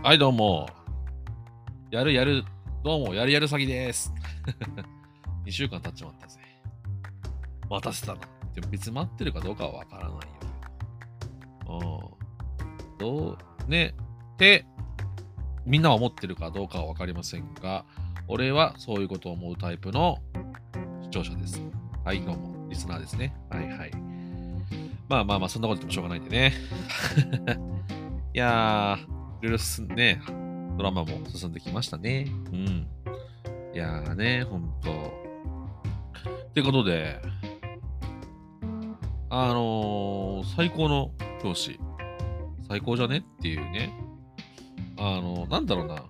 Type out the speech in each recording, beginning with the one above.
はい、どうも。やるやる、どうも、やるやる詐欺です。2週間経っちまったぜ。待たせたな。でも別に待ってるかどうかはわからないよ。うん。どう、ね、って、みんなは思ってるかどうかはわかりませんが、俺はそういうことを思うタイプの視聴者です。はい、どうも、リスナーですね。はいはい。まあまあまあ、そんなこと言ってもしょうがないんでね。いやー、いろいろ進んで、ドラマも進んできましたね。うん。いやーね、ほんと。ってことで、あのー、最高の教師、最高じゃね？っていうね、あのー、なんだろうな、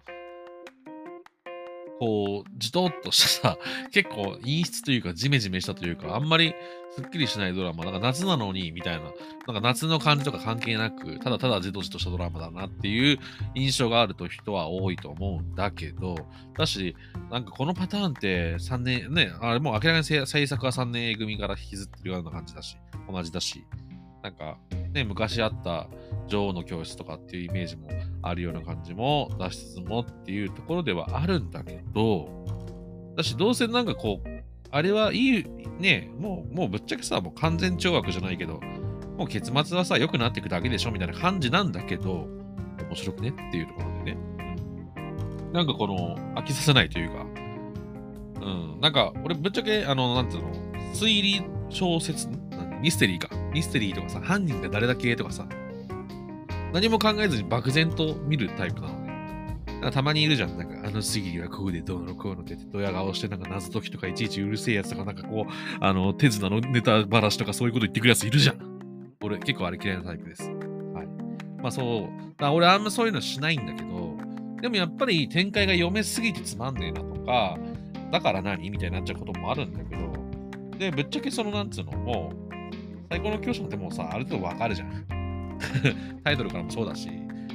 こう、じとっとしたさ、結構陰湿というか、ジメジメしたというか、あんまりすっきりしないドラマ、なんか夏なのに、みたいな、なんか夏の感じとか関係なく、ただただじとじとしたドラマだなっていう印象があると人は多いと思うんだけど、だし、なんかこのパターンって3年、ね、あれもう明らかに制作は3年 A 組から引きずってるような感じだし、同じだし、なんかね、昔あった女王の教室とかっていうイメージもあるような感じも出しつつもっていうところではあるんだけど、だし、どうせなんかこう、あれはいい、ね、もう、もうぶっちゃけさ、もう完全懲悪じゃないけど、もう結末はさ、良くなっていくだけでしょみたいな感じなんだけど、面白くねっていうところでね。なんかこの、飽きさせないというか、うん、なんか、俺ぶっちゃけ、あの、なんていうの、推理小説、ミステリーか。ミステリーとかさ、犯人が誰だけとかさ、何も考えずに漠然と見るタイプなのね。たまにいるじゃん。なんか、あの推理はこうでどうのこうのって、ドヤ顔して、なんか謎解きとかいちいちうるせえやつとか、なんかこう、あの、手綱のネタばらしとかそういうこと言ってくるやついるじゃん。俺、結構あれ嫌いなタイプです。はい。まあそう。だ俺あんまそういうのしないんだけど、でもやっぱり展開が読めすぎてつまんねえなとか、だから何みたいになっちゃうこともあるんだけど、で、ぶっちゃけそのなんつうのも、最高の教師なんてもうさ、ある程度わかるじゃん。タイトルからもそうだし、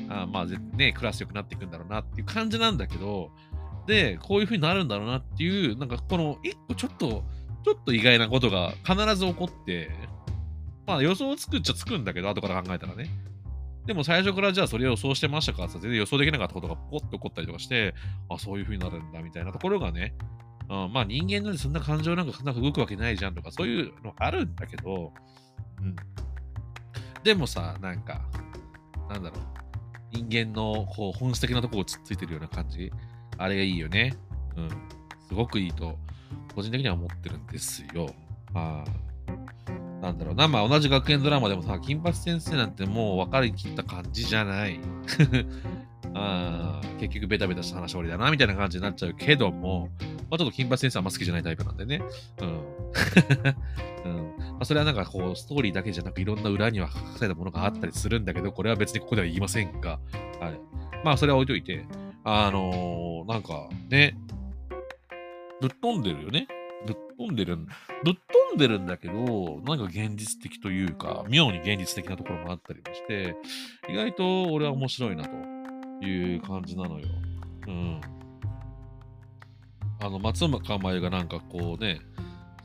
あまあね、クラス良くなっていくんだろうなっていう感じなんだけど、で、こういう風になるんだろうなっていう、なんかこの一個ちょっと、ちょっと意外なことが必ず起こって、まあ予想つくっちゃつくんだけど、後から考えたらね。でも最初からじゃあそれを予想してましたかって全然予想できなかったことがポコッと起こったりとかして、あ、そういう風になるんだみたいなところがね、うん、まあ人間なんでそんな感情なんかなんか動くわけないじゃんとか、そういうのあるんだけど、うん。でもさ、なんか、なんだろう、人間のこう本質的なところをつっついてるような感じ、あれがいいよね。うん。すごくいいと、個人的には思ってるんですよ。あなんだろうな、まあ同じ学園ドラマでもさ、金八先生なんてもう分かりきった感じじゃない。あ結局ベタベタした話終わりだな、みたいな感じになっちゃうけども、まあ、ちょっと金八先生はあんま好きじゃないタイプなんでね。うん。うんまあ、それはなんかこう、ストーリーだけじゃなく、いろんな裏には隠されたものがあったりするんだけど、これは別にここでは言いませんが、はい。まあ、それは置いといて、あのーなんかね、ぶっ飛んでるよね。ぶっ飛んでる、ぶっ飛んでるんだけど、なんか現実的というか、妙に現実的なところもあったりもして、意外と俺は面白いなという感じなのよ。うん。あの、松岡茉優がなんかこうね、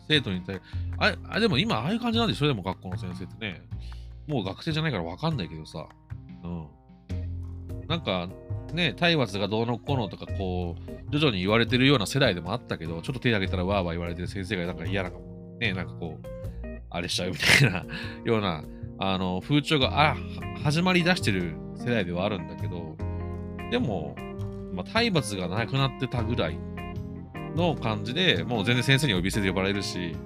生徒に対あれ、あでも今ああいう感じなんでしょ？でも学校の先生ってね。もう学生じゃないからわかんないけどさ。うん。なんか、ね、体罰がどうのこうのとか、こう、徐々に言われてるような世代でもあったけど、ちょっと手挙げたらわーわー言われてる先生がなんか嫌なかも。ね、なんかこう、あれしちゃうみたいな ような、あの、風潮が、あ、始まり出してる世代ではあるんだけど、でも、まあ、体罰がなくなってたぐらいの感じで、もう全然先生に呼び捨てで呼ばれるし、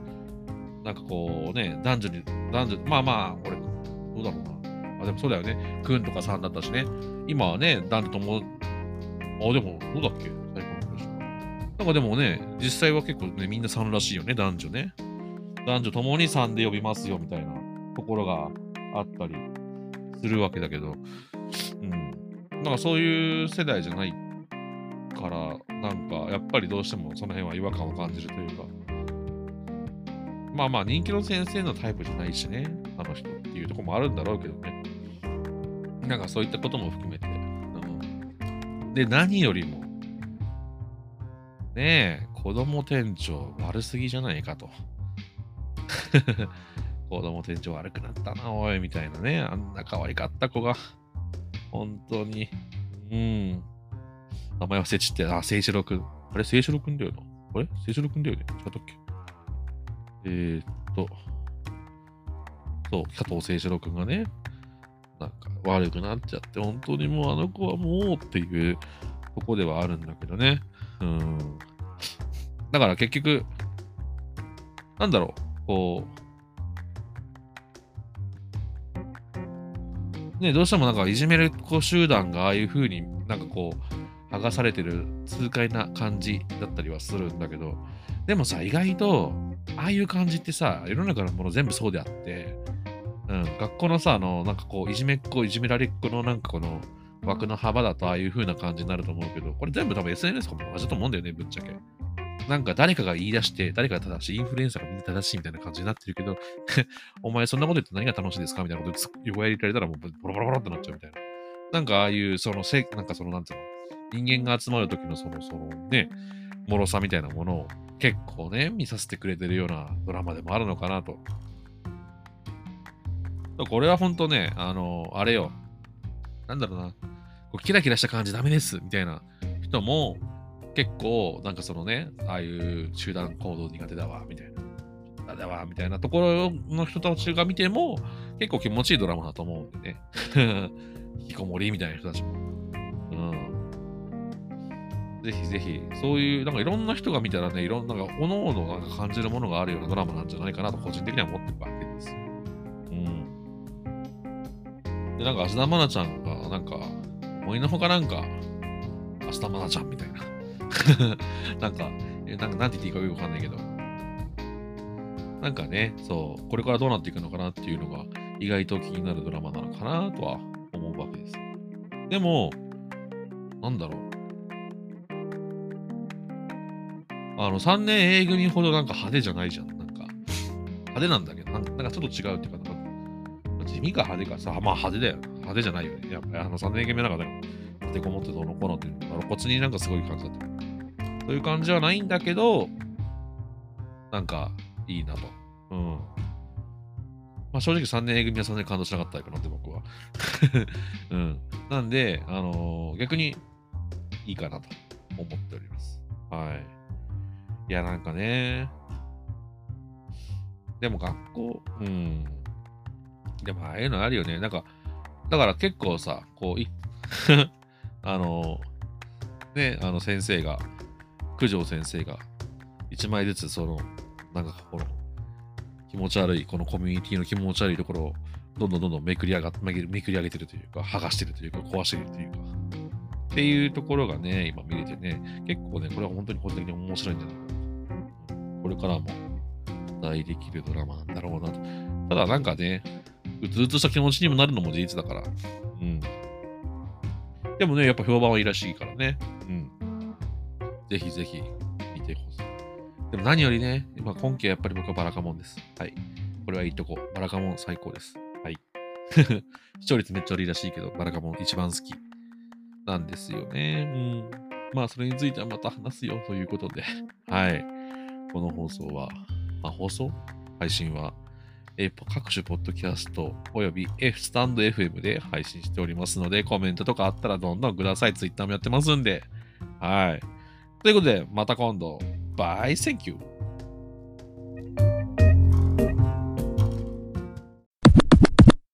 なんかこうね、男女に、男女、まあまあ、俺、どうだろうな。あ、でもそうだよね。くんとかさんだったしね。今はね、男女とも、あ、でも、どうだっけ？最高の教師なんかでもね、実際は結構ね、みんなさんらしいよね、男女ね。男女ともにさんで呼びますよ、みたいなところがあったりするわけだけど、うん。なんかそういう世代じゃないから、なんかやっぱりどうしてもその辺は違和感を感じるというか、まあまあ人気の先生のタイプじゃないしね、あの人っていうとこもあるんだろうけどね。なんかそういったことも含めて。うん、で、何よりも、ねえ、子供店長悪すぎじゃないかと。子供店長悪くなったな、おい、みたいなね。あんな可愛かった子が。本当に。うん。名前忘れちって、あ、聖志郎くん。あれ、聖志郎くんだよな。あれ？聖志郎くんだよね？違ったっけ？えー、っと、そう、加藤聖志郎くんがね、なんか悪くなっちゃって、本当にもうあの子はもうっていうとこではあるんだけどね。うん。だから結局、なんだろう、こう、ね、どうしてもなんかいじめる子集団がああいう風になんかこう、剥がされてる痛快な感じだったりはするんだけど、でもさ、意外と、ああいう感じってさ、世の中のもの全部そうであって、うん、学校のさ、あの、なんかこう、いじめっ子、いじめられっ子のなんかこの枠の幅だとああいう風な感じになると思うけど、これ全部多分 SNS とかも同じだと思うんだよね、ぶっちゃけ。なんか誰かが言い出して、誰かが正しい、インフルエンサーがみんな正しいみたいな感じになってるけど、お前そんなこと言って何が楽しいですか？みたいなこと横やりられたらもうボロボロボロってなっちゃうみたいな。なんかああいう、そのせ、なんかその、なんていうの、人間が集まる時のその、そのね、脆さみたいなものを結構ね、見させてくれてるようなドラマでもあるのかなと。これは本当ね、あの、あれよ。なんだろうな。こうキラキラした感じダメですみたいな人も結構、なんかそのね、ああいう集団行動苦手だわ、みたいな。だわ、みたいなところの人たちが見ても結構気持ちいいドラマだと思うんでね。引きこもりみたいな人たちも。うん。ぜひぜひ、そういう、なんかいろんな人が見たらね、いろんな、なんか、おのおの感じるものがあるようなドラマなんじゃないかなと、個人的には思ってるわけです。うん。で、なんか、芦田愛菜ちゃんが、なんか、思いのほかなんか、芦田愛菜ちゃんみたいな。なんか、えなんか、なんて言っていいかよくわかんないけど、なんかね、そう、これからどうなっていくのかなっていうのが、意外と気になるドラマなのかなとは思うわけです。でも、なんだろう。あの、3年 A 組ほどなんか派手じゃないじゃん。なんか、派手なんだけど、なんかちょっと違うっていうか、なんか地味か派手かさ、まあ派手だよ。派手じゃないよね。やっぱりあの3年 A 組の中で、立てこもってどうのこうのっていうの、露骨になんかすごい感じだった。そういう感じはないんだけど、なんか、いいなと。うん。まあ正直3年 A 組はそんなに感動しなかったかなって僕は。うん。なんで、あのー逆にいいかなと思っております。はい。いや、なんかね。でも学校、うん。でもああいうのあるよね。なんか、だから結構さ、こう、い あのね、あの先生が、九条先生が、一枚ずつその、なんかこの、気持ち悪い、このコミュニティの気持ち悪いところを、どんどんどんどんめくり上がめくりめくり上げてるというか、剥がしてるというか、壊してるというか、っていうところがね、今見れてね、結構ね、これは本当に個人的に面白いんじゃないか。れからも大できるドラマなんだろうなと。ただなんかね、うつうつした気持ちにもなるのも事実だから。うん。でもね、やっぱ評判はいいらしいからね。うん。ぜひぜひ見てほしい。でも何よりね、今今期はやっぱり僕はバラカモンです。はい。これはいいとこ。バラカモン最高です。はい。視聴率めっちゃ悪いらしいけど、バラカモン一番好きなんですよね。うん。まあ、それについてはまた話すよということで。はい。この放送は、まあ、放送配信は、えー各種ポッドキャストおよび stand.fm で配信しておりますので、コメントとかあったらどんどんください。Twitter もやってますんで。はい。ということで、また今度。 Bye, thank you